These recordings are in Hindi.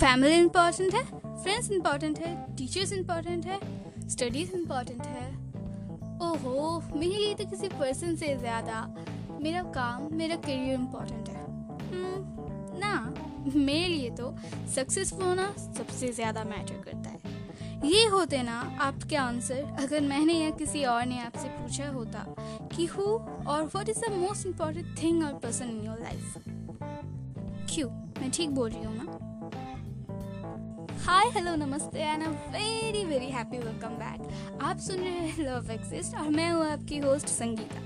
फैमिली इंपॉर्टेंट है फ्रेंड्स इंपॉर्टेंट है टीचर्स इंपॉर्टेंट है स्टडीज़ इंपॉर्टेंट है। ओहो मेरे लिए तो किसी पर्सन से ज़्यादा मेरा काम मेरा करियर इंपॉर्टेंट है। hmm, ना मेरे लिए तो सक्सेसफुल होना सबसे ज़्यादा मैटर करता है। ये होते ना आपके आंसर अगर मैंने या किसी और ने आपसे पूछा होता कि हु और what is the most important thing और पर्सन इन योर लाइफ क्यों मैं ठीक बोल रही हूँ ना? हाय हेलो नमस्ते and a very very happy welcome back आप सुन रहे हैं लव एक्सिस्ट और मैं हूँ आपकी होस्ट संगीता.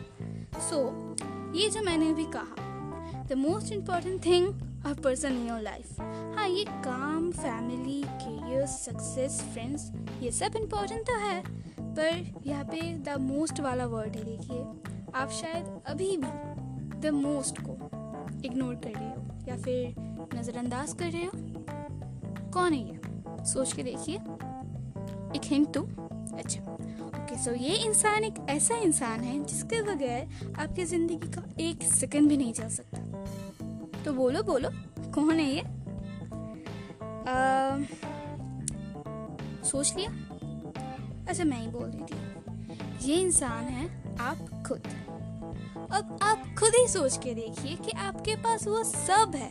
सो so, ये जो मैंने अभी कहा the most important thing a person in your life हाँ ये काम फैमिली करियर सक्सेस फ्रेंड्स ये सब इम्पोर्टेंट तो है पर यहाँ पे द मोस्ट वाला वर्ड है देखिए. आप शायद अभी भी द मोस्ट को इग्नोर कर रहे हो या फिर नज़रअंदाज कर रहे हो. कौन है ये? सोच के देखिए। एक हिंट तो अच्छा। ओके सो ये इंसान एक ऐसा इंसान है जिसके बगैर आपकी ज़िंदगी का एक सेकंड भी नहीं चल सकता। तो बोलो बोलो कौन है ये? आ, सोच लिया? अच्छा मैं ही बोल रही थी ये इंसान है आप खुद। अब आप खुद ही सोच के देखिए कि आपके पास वो सब है।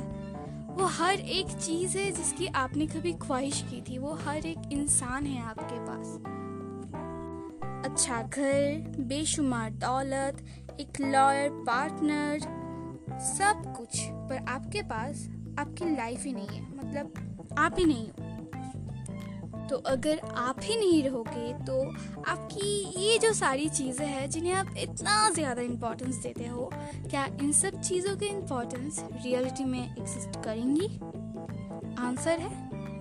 वो हर एक चीज़ है जिसकी आपने कभी ख्वाहिश की थी। वो हर एक इंसान है आपके पास। अच्छा घर, बेशुमार दौलत, एक लॉयर पार्टनर सब कुछ। पर आपके पास आपकी लाइफ ही नहीं है। मतलब आप ही नहीं हो। तो अगर आप ही नहीं रहोगे तो आपकी ये जो सारी चीज़ें हैं, जिन्हें आप इतना ज़्यादा इम्पोर्टेंस देते हो, क्या इन सब चीज़ों की इम्पोर्टेंस रियलिटी में एग्जिस्ट करेंगी? आंसर है,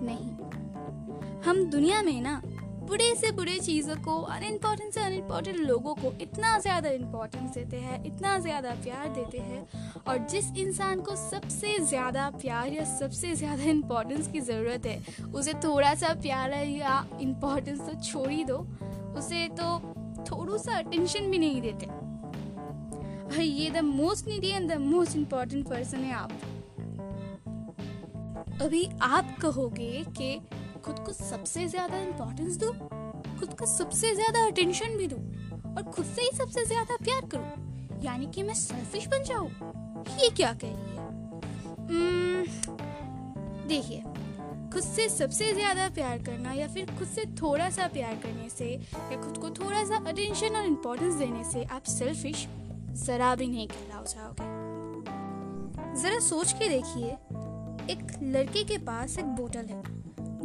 नहीं। हम दुनिया में ना बुरे से बुरे चीज़ों को अनइम्पॉर्टेंट से अनइम्पॉर्टेंट लोगों को इतना ज़्यादा इम्पोर्टेंस देते हैं, इतना ज़्यादा प्यार देते हैं। और जिस इंसान को सबसे ज़्यादा प्यार या सबसे ज़्यादा इम्पोर्टेंस की ज़रूरत है, उसे थोड़ा सा प्यार या इम्पोर्टेंस तो छोड़ ही दो, उसे तो थोड़ा सा अटेंशन भी नहीं देते। ये the most needy and the most important person है आप। अभी आप कहोगे कि खुद को सबसे ज़्यादा इम्पोर्टेंस दो खुद को सबसे ज़्यादा अटेंशन भी दो और खुद से ही सबसे ज़्यादा प्यार करो। यानी कि मैं सेल्फिश बन जाऊँ। ये क्या कह रही है? Hmm, देखिए खुद से सबसे ज़्यादा प्यार करना या फिर खुद से थोड़ा सा प्यार करने से या खुद को थोड़ा सा अटेंशन और इम्पोर्टेंस देने से आप सेल्फिश जरा भी नहीं कहलाओ जाओगे जरा सोच के देखिए एक लड़के के पास एक बोतल है।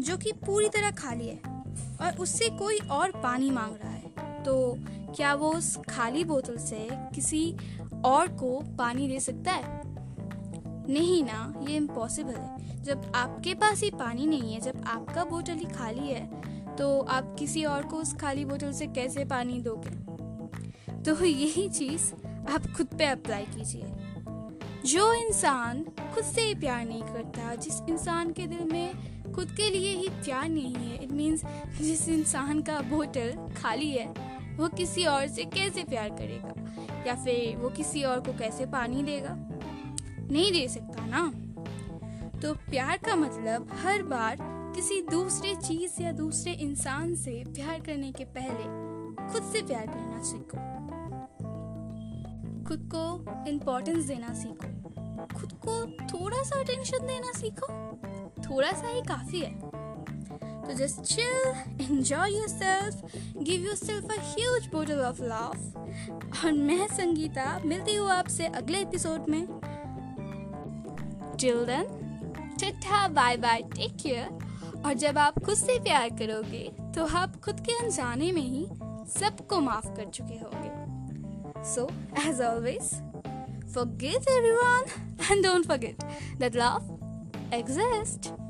जो कि पूरी तरह खाली है और उससे कोई और पानी मांग रहा है। तो क्या वो उस खाली बोतल से किसी और को पानी दे सकता है? नहीं ना, ये इम्पॉसिबल है। जब आपके पास ही पानी नहीं है, जब आपका बोतल ही खाली है तो आप किसी और को उस खाली बोतल से कैसे पानी दोगे? तो यही चीज़ आप खुद पे अप्लाई कीजिए। जो इंसान खुद से ही प्यार नहीं करता, जिस इंसान के दिल में खुद के लिए ही प्यार नहीं है। इट मीन्स जिस इंसान का बोतल खाली है, वो किसी और से कैसे प्यार करेगा? या फिर वो किसी और को कैसे पानी देगा? नहीं दे सकता ना? तो प्यार का मतलब हर बार किसी दूसरे चीज़ या दूसरे इंसान से प्यार करने के पहले खुद से प्यार करना सीखो। खुद को इम्पोर्टेंस देना सीखो। खुद को थोड़ा सा अटेंशन देना सीखो। थोड़ा सा ही काफ़ी है। तो just chill enjoy yourself give yourself a huge bottle of love और मैं संगीता, मिलती हूँ आपसे अगले एपिसोड में। Till then tata bye bye take care और जब आप खुद से प्यार करोगे तो आप खुद के अनजाने में ही सबको माफ़ कर चुके होंगे। So as always forgive everyone and don't forget that love exist.